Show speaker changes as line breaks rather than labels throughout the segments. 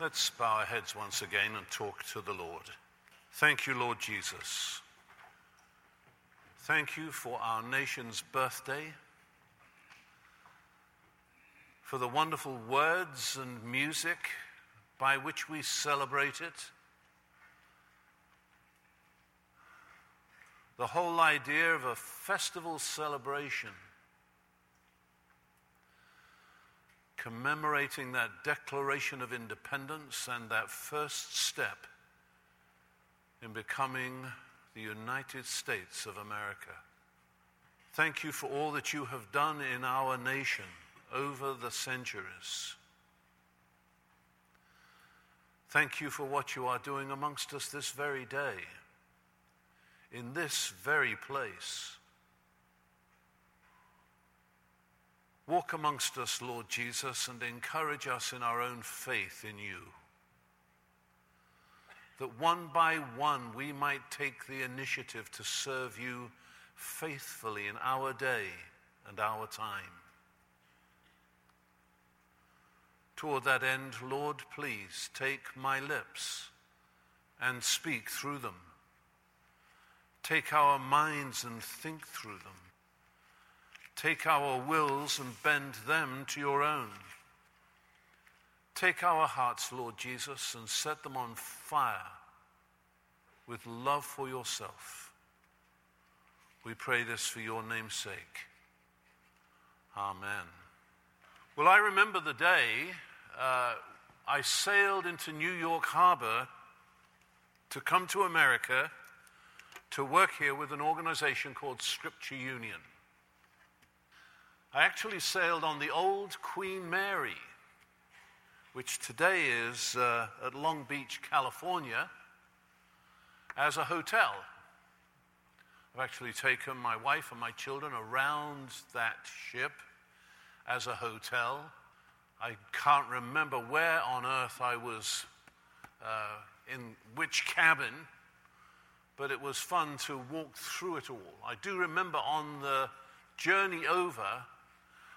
Let's bow our heads once again and talk to the Lord. Thank you, Lord Jesus. Thank you for our nation's birthday, for the wonderful words and music by which we celebrate it. The whole idea of a festival celebration commemorating that Declaration of Independence and that first step in becoming the United States of America. Thank you for all that you have done in our nation over the centuries. Thank you for what you are doing amongst us this very day, in this very place. Walk amongst us, Lord Jesus, and encourage us in our own faith in you. That one by one we might take the initiative to serve you faithfully in our day and our time. Toward that end, Lord, please take my lips and speak through them. Take our minds and think through them. Take our wills and bend them to your own. Take our hearts, Lord Jesus, and set them on fire with love for yourself. We pray this for your name's sake. Amen. Well, I remember the day uh, I sailed into New York Harbor to come to America to work here with an organization called Scripture Union. I actually sailed on the old Queen Mary, which today is uh, at Long Beach, California, as a hotel. I've actually taken my wife and my children around that ship as a hotel. I can't remember where on earth I was, uh, in which cabin, but it was fun to walk through it all. I do remember on the journey over,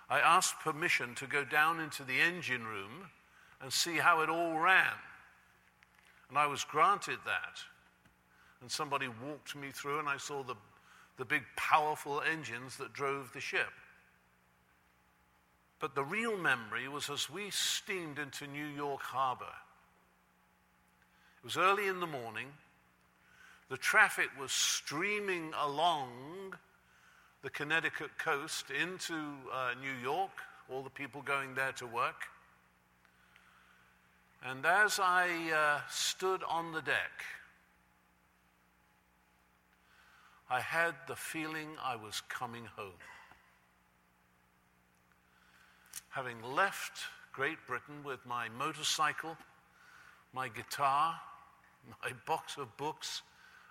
I asked permission to go down into the engine room and see how it all ran. And I was granted that. And somebody walked me through, and I saw the, the big, powerful engines that drove the ship. But the real memory was as we steamed into New York Harbor. It was early in the morning. The traffic was streaming along the Connecticut coast into uh, New York, all the people going there to work. And as I uh, stood on the deck, I had the feeling I was coming home. Having left Great Britain with my motorcycle, my guitar, my box of books,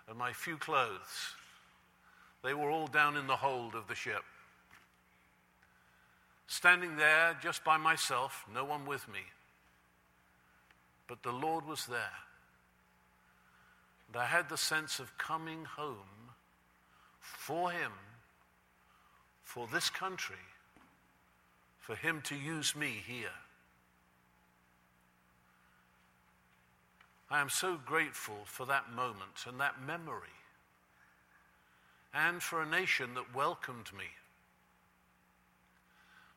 and my few clothes. They were all down in the hold of the ship. Standing there just by myself, no one with me. But the Lord was there. And I had the sense of coming home for Him, for this country, for Him to use me here. I am so grateful for that moment and that memory and for a nation that welcomed me.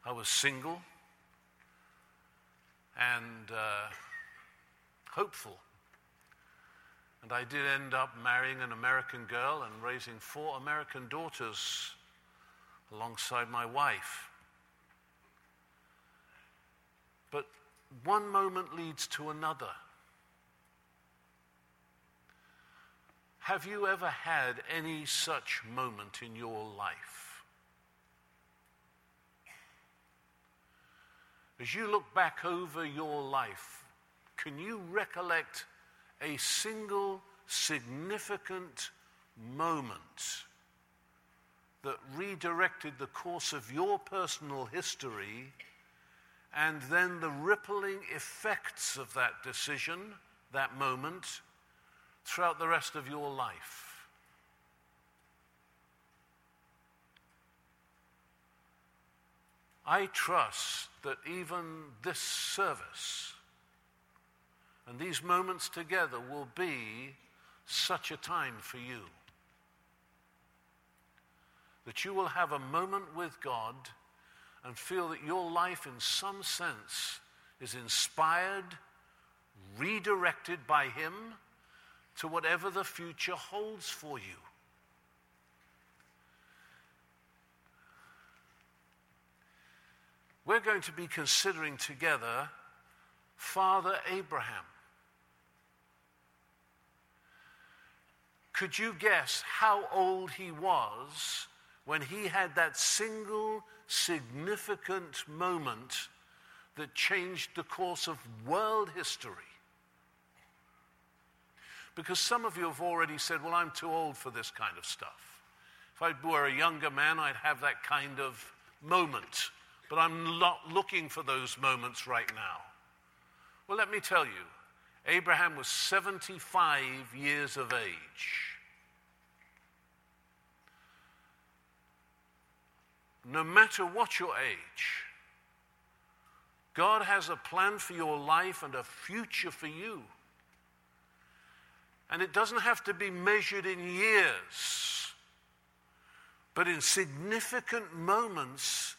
I was single and uh, hopeful. And I did end up marrying an American girl and raising four American daughters alongside my wife. But one moment leads to another. Have you ever had any such moment in your life? As you look back over your life, can you recollect a single significant moment that redirected the course of your personal history and then the rippling effects of that decision, that moment, throughout the rest of your life. I trust that even this service And these moments together will be such a time for you. That you will have a moment with God and feel that your life, in some sense, is inspired, redirected by Him to whatever the future holds for you. We're going to be considering together Father Abraham. Could you guess how old he was when he had that single significant moment that changed the course of world history? Because some of you have already said, Well, I'm too old for this kind of stuff. If I were a younger man, I'd have that kind of moment. But I'm not looking for those moments right now. Well, let me tell you, Abraham was 75 years of age. No matter what your age, God has a plan for your life and a future for you. And it doesn't have to be measured in years, but in significant moments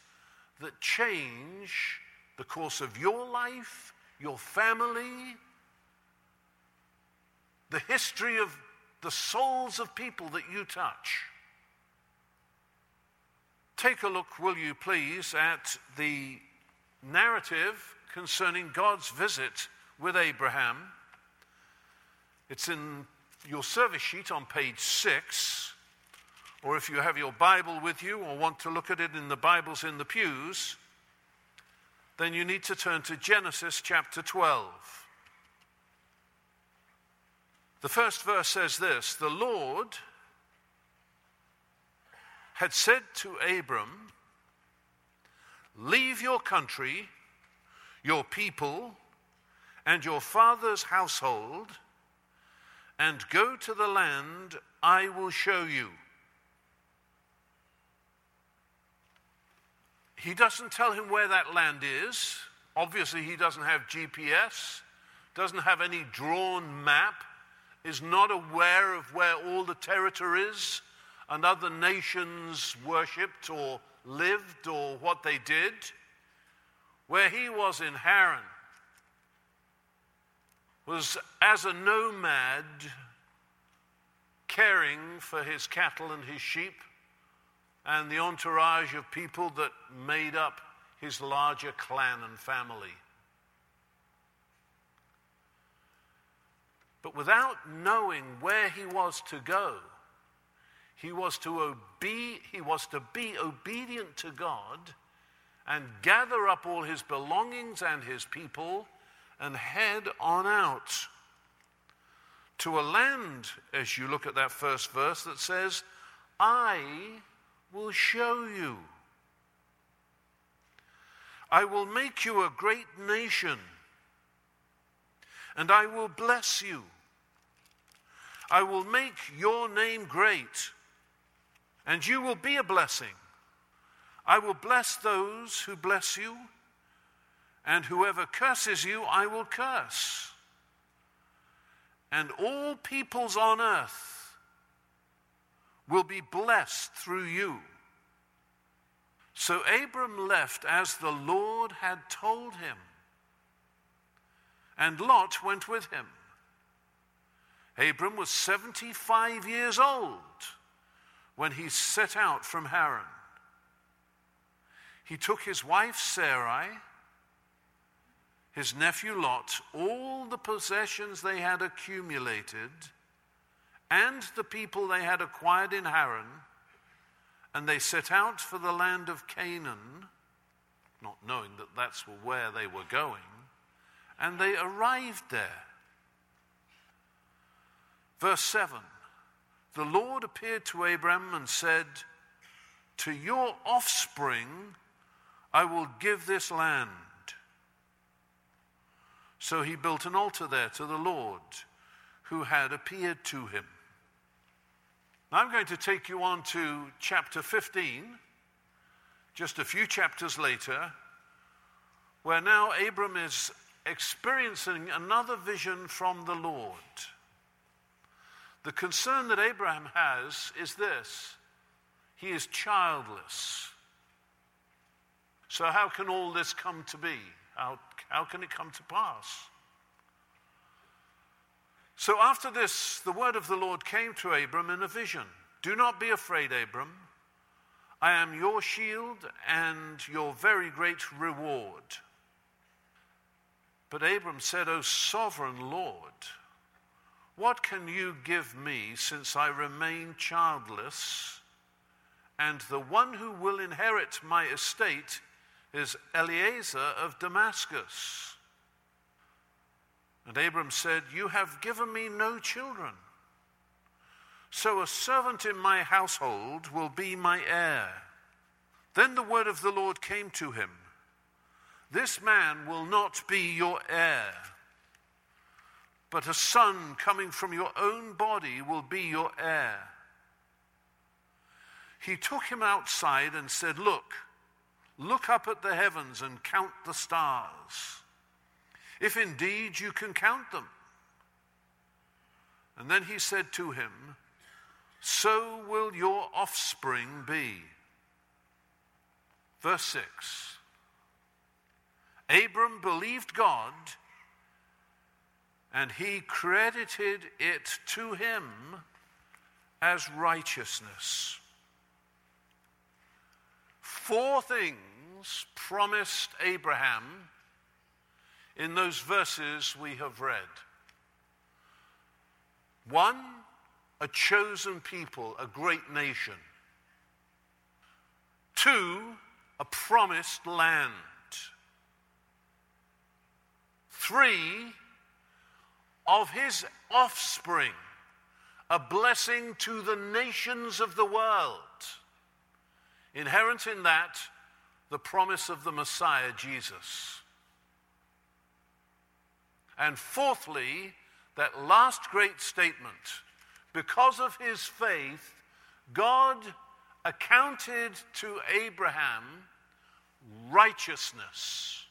that change the course of your life, your family, the history of the souls of people that you touch. Take a look, will you please, at the narrative concerning God's visit with Abraham. It's in your service sheet on page six, or if you have your Bible with you or want to look at it in the Bibles in the pews, then you need to turn to Genesis chapter 12. The first verse says this The Lord had said to Abram, Leave your country, your people, and your father's household, and go to the land I will show you. He doesn't tell him where that land is. Obviously, he doesn't have GPS, doesn't have any drawn map, is not aware of where all the territory is and other nations worshipped or lived or what they did. Where he was in Haran was as a nomad caring for his cattle and his sheep and the entourage of people that made up his larger clan and family. But without knowing where he was to go, he was to, obe- he was to be obedient to God and gather up all his belongings and his people and head on out to a land, as you look at that first verse, that says, I will show you. I will make you a great nation, and I will bless you. I will make your name great and you will be a blessing. I will bless those who bless you, and whoever curses you, I will curse. And all peoples on earth will be blessed through you. So Abram left as the Lord had told him, and Lot went with him. Abram was 75 years old when he set out from Haran. He took his wife Sarai, his nephew Lot, all the possessions they had accumulated, and the people they had acquired in Haran, and they set out for the land of Canaan, not knowing that that's where they were going, and they arrived there. Verse 7 the Lord appeared to Abram and said, To your offspring I will give this land. So he built an altar there to the Lord who had appeared to him. Now I'm going to take you on to chapter 15, just a few chapters later, where now Abram is experiencing another vision from the Lord. The concern that Abraham has is this he is childless. So, how can all this come to be? How, how can it come to pass? So, after this, the word of the Lord came to Abram in a vision Do not be afraid, Abram. I am your shield and your very great reward. But Abram said, O sovereign Lord, what can you give me since I remain childless? And the one who will inherit my estate is Eliezer of Damascus. And Abram said, You have given me no children. So a servant in my household will be my heir. Then the word of the Lord came to him This man will not be your heir, but a son coming from your own body will be your heir. He took him outside and said, Look, look up at the heavens and count the stars, if indeed you can count them. And then he said to him, so will your offspring be. Verse 6 Abram believed God, and he credited it to him as righteousness. Four things promised Abraham in those verses we have read. One, a chosen people, a great nation. Two, a promised land. Three, of his offspring, a blessing to the nations of the world. Inherent in that, the promise of the Messiah, Jesus. And fourthly, that last great statement because of his faith, God accounted to Abraham righteousness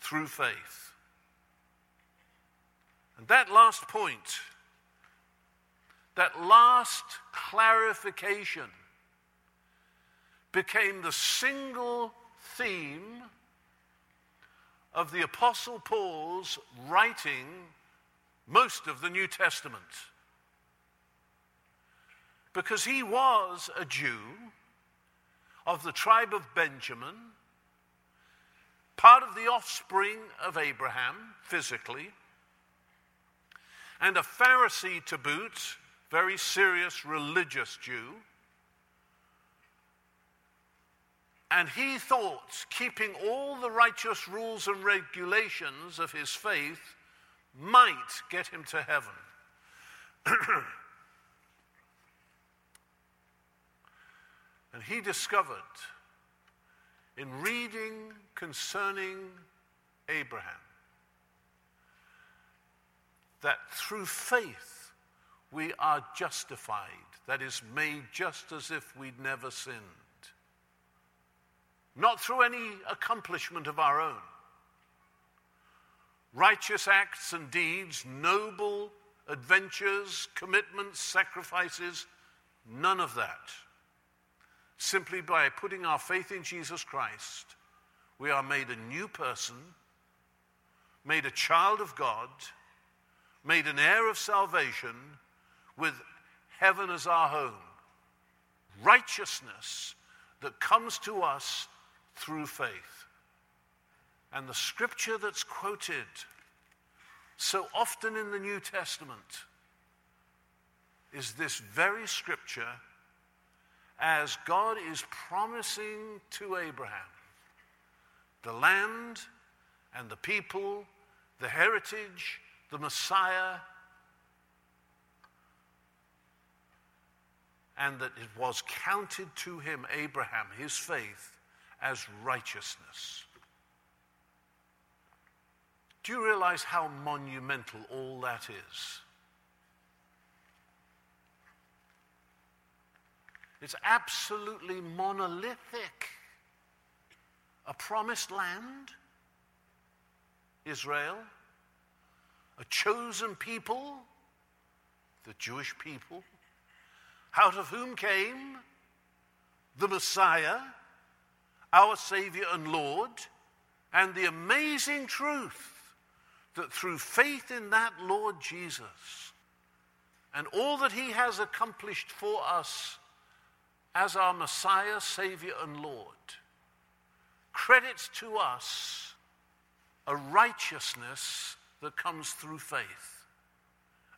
through faith. And that last point, that last clarification, became the single theme of the Apostle Paul's writing most of the New Testament because he was a Jew of the tribe of Benjamin, part of the offspring of Abraham physically, and a Pharisee to boot, very serious religious Jew. And he thought keeping all the righteous rules and regulations of his faith might get him to heaven. And he discovered in reading concerning Abraham that through faith we are justified, that is, made just as if we'd never sinned. Not through any accomplishment of our own. Righteous acts and deeds, noble adventures, commitments, sacrifices, none of that Simply by putting our faith in Jesus Christ, we are made a new person, made a child of God, made an heir of salvation with heaven as our home. Righteousness that comes to us through faith. And the scripture that's quoted so often in the New Testament is this very scripture as God is promising to Abraham the land and the people, the heritage, the Messiah, and that it was counted to him, Abraham, his faith, as righteousness. Do you realize how monumental all that is? It's absolutely monolithic. A promised land Israel, a chosen people, the Jewish people, out of whom came the Messiah, our Savior and Lord, and the amazing truth that through faith in that Lord Jesus and all that He has accomplished for us as our Messiah, Savior, and Lord, credits to us a righteousness that comes through faith,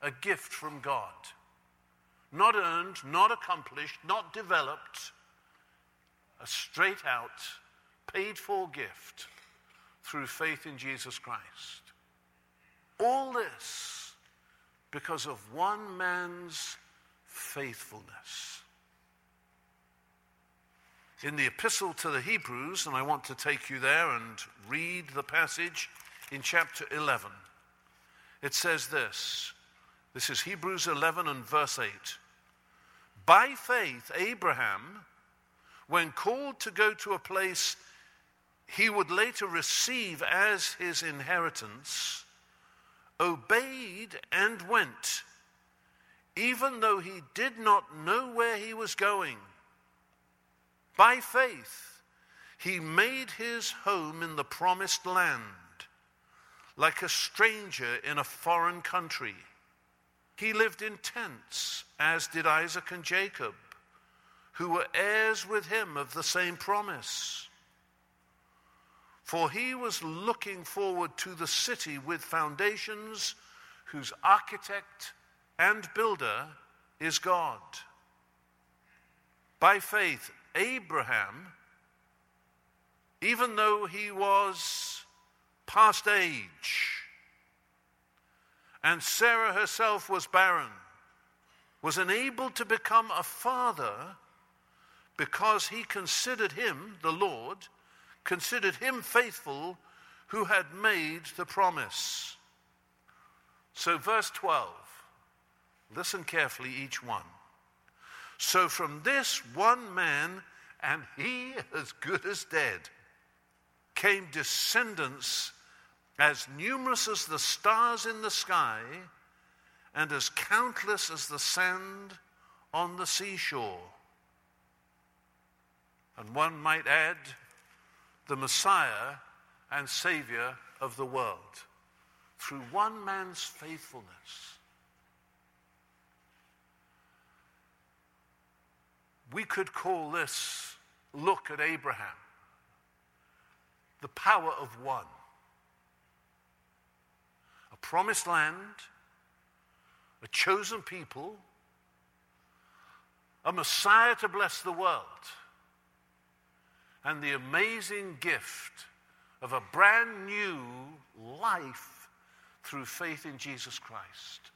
a gift from God. Not earned, not accomplished, not developed, a straight out, paid for gift through faith in Jesus Christ. All this because of one man's faithfulness. In the epistle to the Hebrews, and I want to take you there and read the passage in chapter 11, it says this. This is Hebrews 11 and verse 8. By faith, Abraham, when called to go to a place he would later receive as his inheritance, obeyed and went, even though he did not know where he was going. By faith, he made his home in the promised land, like a stranger in a foreign country. He lived in tents, as did Isaac and Jacob, who were heirs with him of the same promise. For he was looking forward to the city with foundations, whose architect and builder is God. By faith, Abraham, even though he was past age, and Sarah herself was barren, was enabled to become a father because he considered him, the Lord, considered him faithful who had made the promise. So, verse 12, listen carefully, each one. So, from this one man, and he as good as dead, came descendants as numerous as the stars in the sky and as countless as the sand on the seashore. And one might add, the Messiah and Savior of the world through one man's faithfulness. We could call this look at Abraham the power of one. A promised land, a chosen people, a Messiah to bless the world and the amazing gift of a brand new life through faith in Jesus Christ.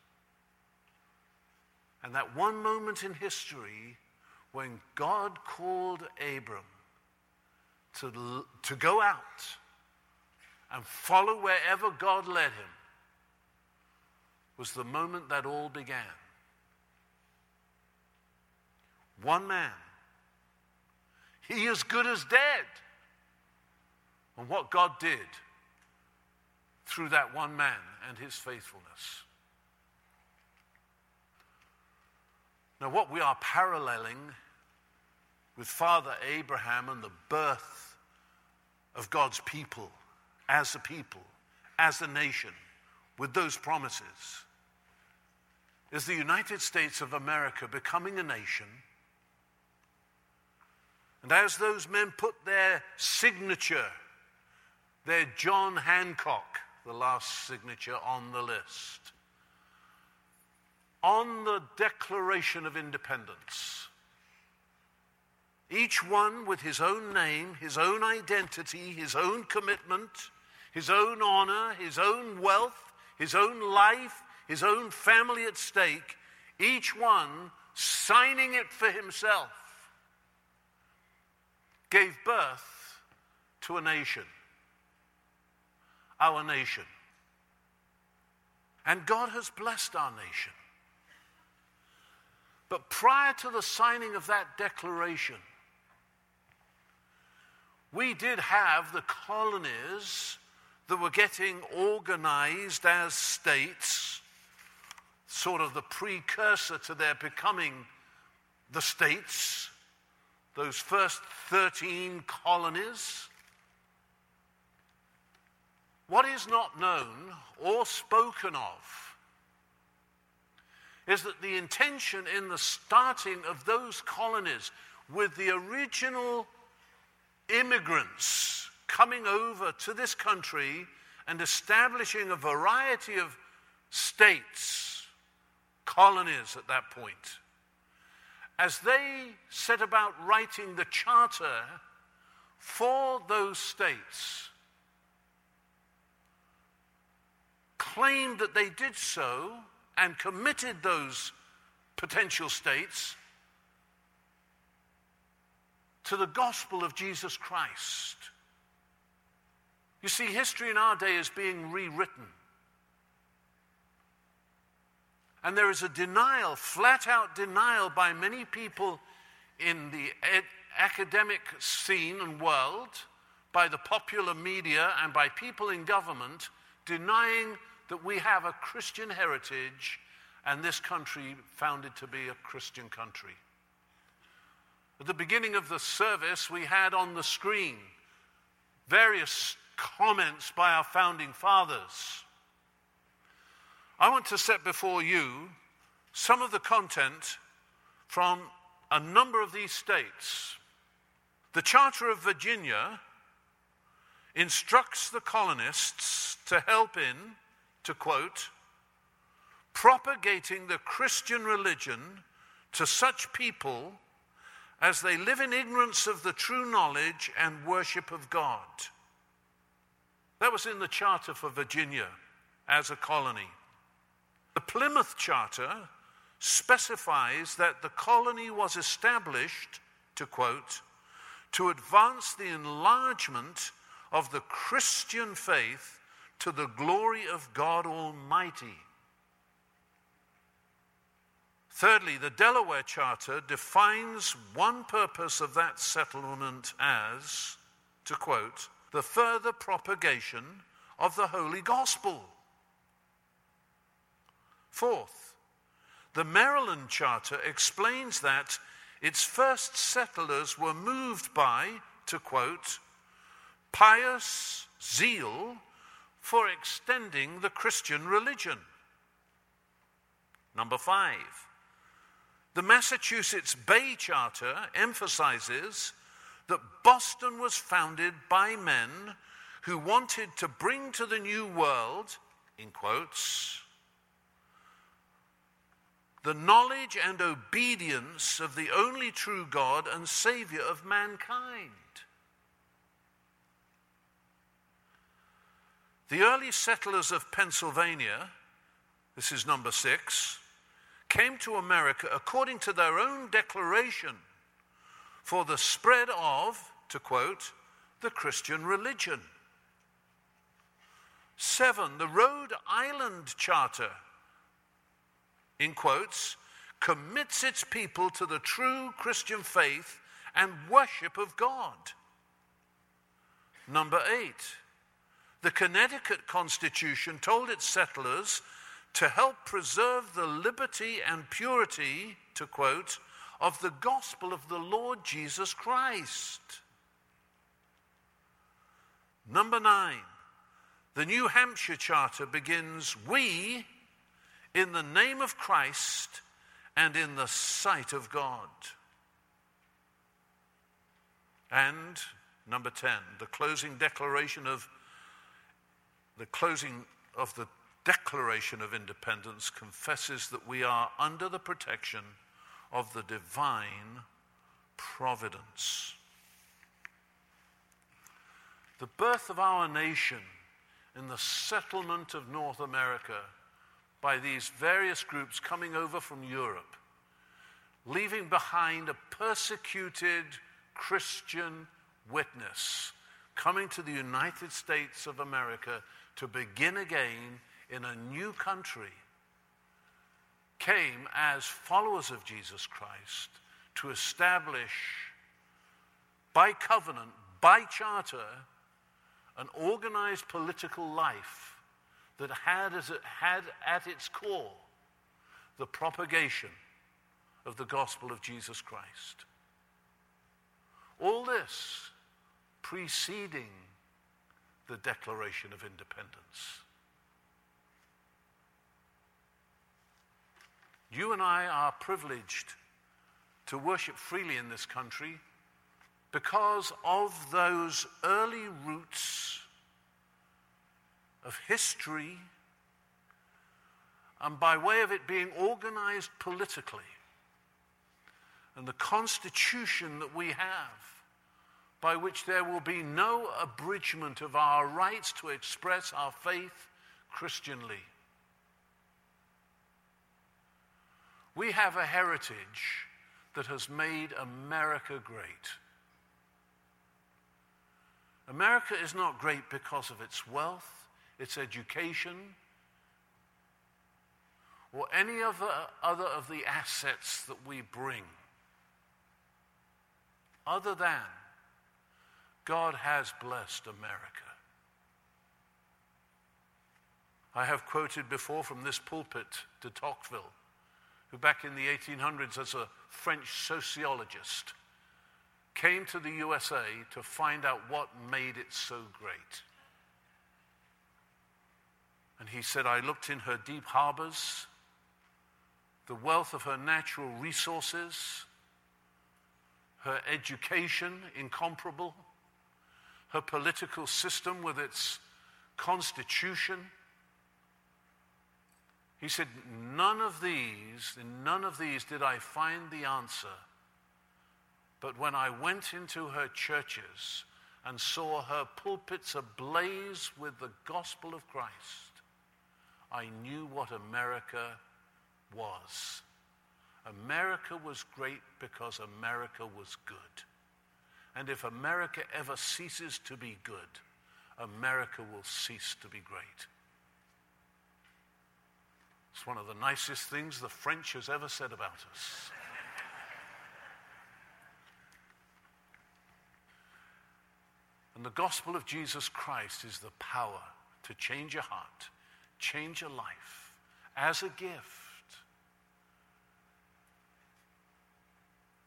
And that one moment in history when God called Abram to, to go out and follow wherever God led him was the moment that all began. One man he is good as dead. And what God did through that one man and his faithfulness. Now, what we are paralleling with Father Abraham and the birth of God's people as a people, as a nation, with those promises, is the United States of America becoming a nation and as those men put their signature, their John Hancock, the last signature on the list, on the Declaration of Independence, each one with his own name, his own identity, his own commitment, his own honor, his own wealth, his own life, his own family at stake, each one signing it for himself gave birth to a nation, our nation. And God has blessed our nation. But prior to the signing of that declaration, we did have the colonies that were getting organized as states, sort of the precursor to their becoming the states, those first 13 colonies. What is not known or spoken of is that the intention in the starting of those colonies with the original immigrants coming over to this country and establishing a variety of states, colonies at that point. As they set about writing the charter for those states, claimed that they did so and committed those potential states to the gospel of Jesus Christ. You see, history in our day is being rewritten. And there is a denial, flat out denial by many people in the ed- academic scene and world, by the popular media, and by people in government, denying that we have a Christian heritage and this country founded to be a Christian country. At the beginning of the service, we had on the screen various comments by our founding fathers. I want to set before you some of the content from a number of these states. The Charter of Virginia instructs the colonists to help in, to quote, propagating the Christian religion to such people as they live in ignorance of the true knowledge and worship of God. That was in the Charter for Virginia as a colony. The Plymouth Charter specifies that the colony was established, to quote, to advance the enlargement of the Christian faith to the glory of God Almighty. Thirdly, the Delaware Charter defines one purpose of that settlement as, to quote, the further propagation of the Holy Gospel. Fourth, the Maryland Charter explains that its first settlers were moved by, to quote, pious zeal for extending the Christian religion. Number five, the Massachusetts Bay Charter emphasizes that Boston was founded by men who wanted to bring to the New World, in quotes, the knowledge and obedience of the only true God and Savior of mankind. The early settlers of Pennsylvania, this is number six, came to America according to their own declaration for the spread of, to quote, the Christian religion. Seven, the Rhode Island Charter, in quotes, commits its people to the true Christian faith and worship of God. Number eight, the Connecticut Constitution told its settlers to help preserve the liberty and purity, to quote, of the gospel of the Lord Jesus Christ. Number nine, the New Hampshire Charter begins We, in the name of Christ and in the sight of God. And number 10, the closing declaration of the closing of the Declaration of Independence confesses that we are under the protection of the divine providence. The birth of our nation in the settlement of North America by these various groups coming over from Europe, leaving behind a persecuted Christian witness coming to the United States of America to begin again in a new country came as followers of Jesus Christ to establish by covenant, by charter, an organized political life that had, as it had at its core the propagation of the gospel of Jesus Christ. All this preceding the Declaration of Independence. You and I are privileged to worship freely in this country because of those early roots of history and by way of it being organized politically and the constitution that we have by which there will be no abridgment of our rights to express our faith Christianly. We have a heritage that has made America great. America is not great because of its wealth, its education, or any other, other of the assets that we bring, other than God has blessed America. I have quoted before from this pulpit de Tocqueville, who back in the 1800s, as a French sociologist, came to the USA to find out what made it so great. And he said, I looked in her deep harbors, the wealth of her natural resources, her education incomparable, her political system with its constitution. He said, None of these, in none of these did I find the answer. But when I went into her churches and saw her pulpits ablaze with the gospel of Christ, I knew what America was. America was great because America was good. And if America ever ceases to be good, America will cease to be great. It's one of the nicest things the French has ever said about us. And the gospel of Jesus Christ is the power to change a heart, change a life as a gift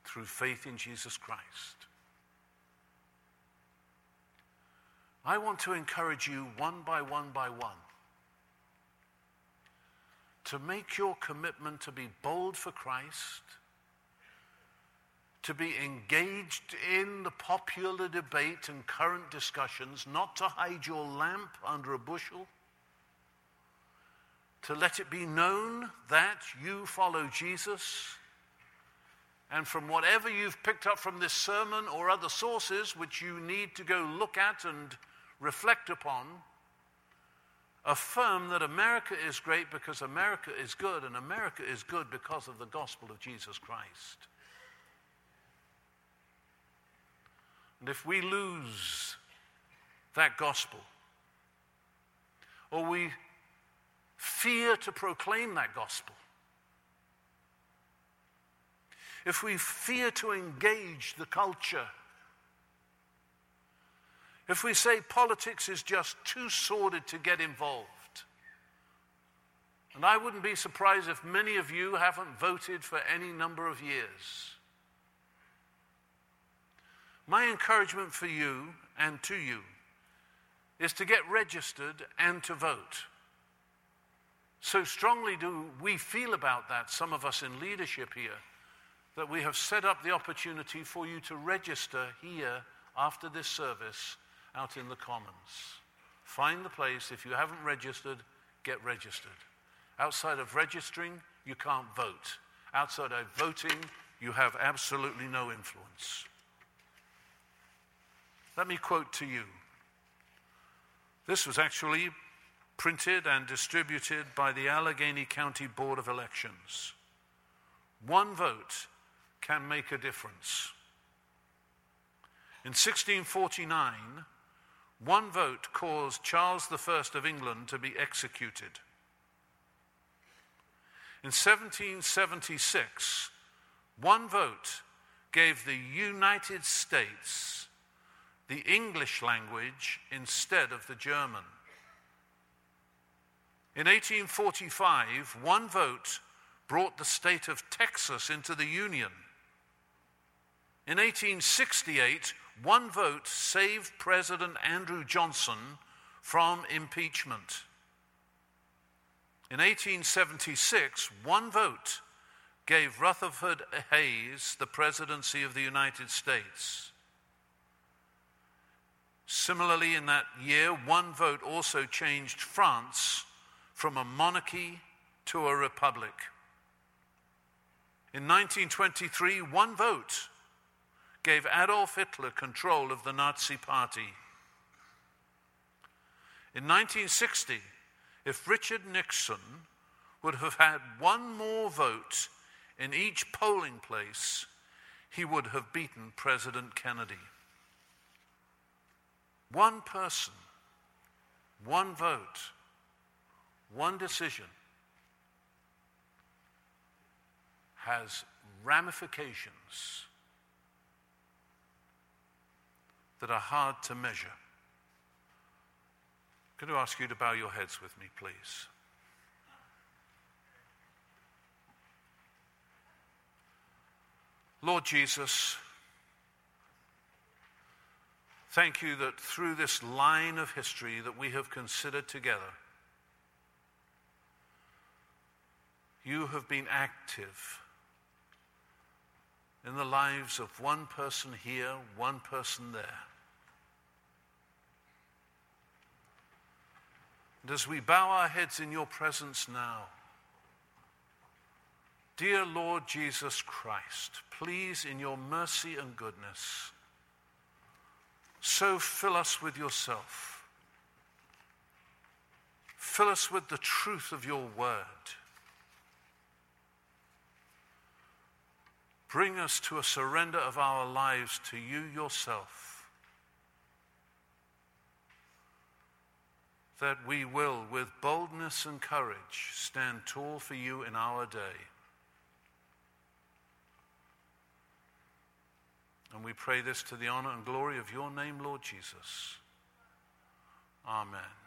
through faith in Jesus Christ. I want to encourage you one by one by one to make your commitment to be bold for Christ, to be engaged in the popular debate and current discussions, not to hide your lamp under a bushel, to let it be known that you follow Jesus. And from whatever you've picked up from this sermon or other sources, which you need to go look at and reflect upon, affirm that America is great because America is good, and America is good because of the gospel of Jesus Christ. And if we lose that gospel, or we fear to proclaim that gospel, if we fear to engage the culture, if we say politics is just too sordid to get involved, and I wouldn't be surprised if many of you haven't voted for any number of years. My encouragement for you and to you is to get registered and to vote. So strongly do we feel about that, some of us in leadership here, that we have set up the opportunity for you to register here after this service out in the commons. Find the place. If you haven't registered, get registered. Outside of registering, you can't vote. Outside of voting, you have absolutely no influence. Let me quote to you. This was actually printed and distributed by the Allegheny County Board of Elections. One vote can make a difference. In 1649, one vote caused Charles I of England to be executed. In 1776, one vote gave the United States the English language instead of the German. In 1845, one vote brought the state of Texas into the Union. In 1868, one vote saved President Andrew Johnson from impeachment. In 1876, one vote gave Rutherford Hayes the presidency of the United States. Similarly, in that year, one vote also changed France from a monarchy to a republic. In 1923, one vote gave Adolf Hitler control of the Nazi Party. In 1960, if Richard Nixon would have had one more vote in each polling place, he would have beaten President Kennedy. One person, one vote, one decision has ramifications that are hard to measure. I'm going to ask you to bow your heads with me, please. Lord Jesus, thank you that through this line of history that we have considered together, you have been active in the lives of one person here, one person there. And as we bow our heads in your presence now, dear Lord Jesus Christ, please, in your mercy and goodness, so fill us with yourself. Fill us with the truth of your word. Bring us to a surrender of our lives to you yourself. That we will, with boldness and courage, stand tall for you in our day. And we pray this to the honor and glory of your name, Lord Jesus. Amen.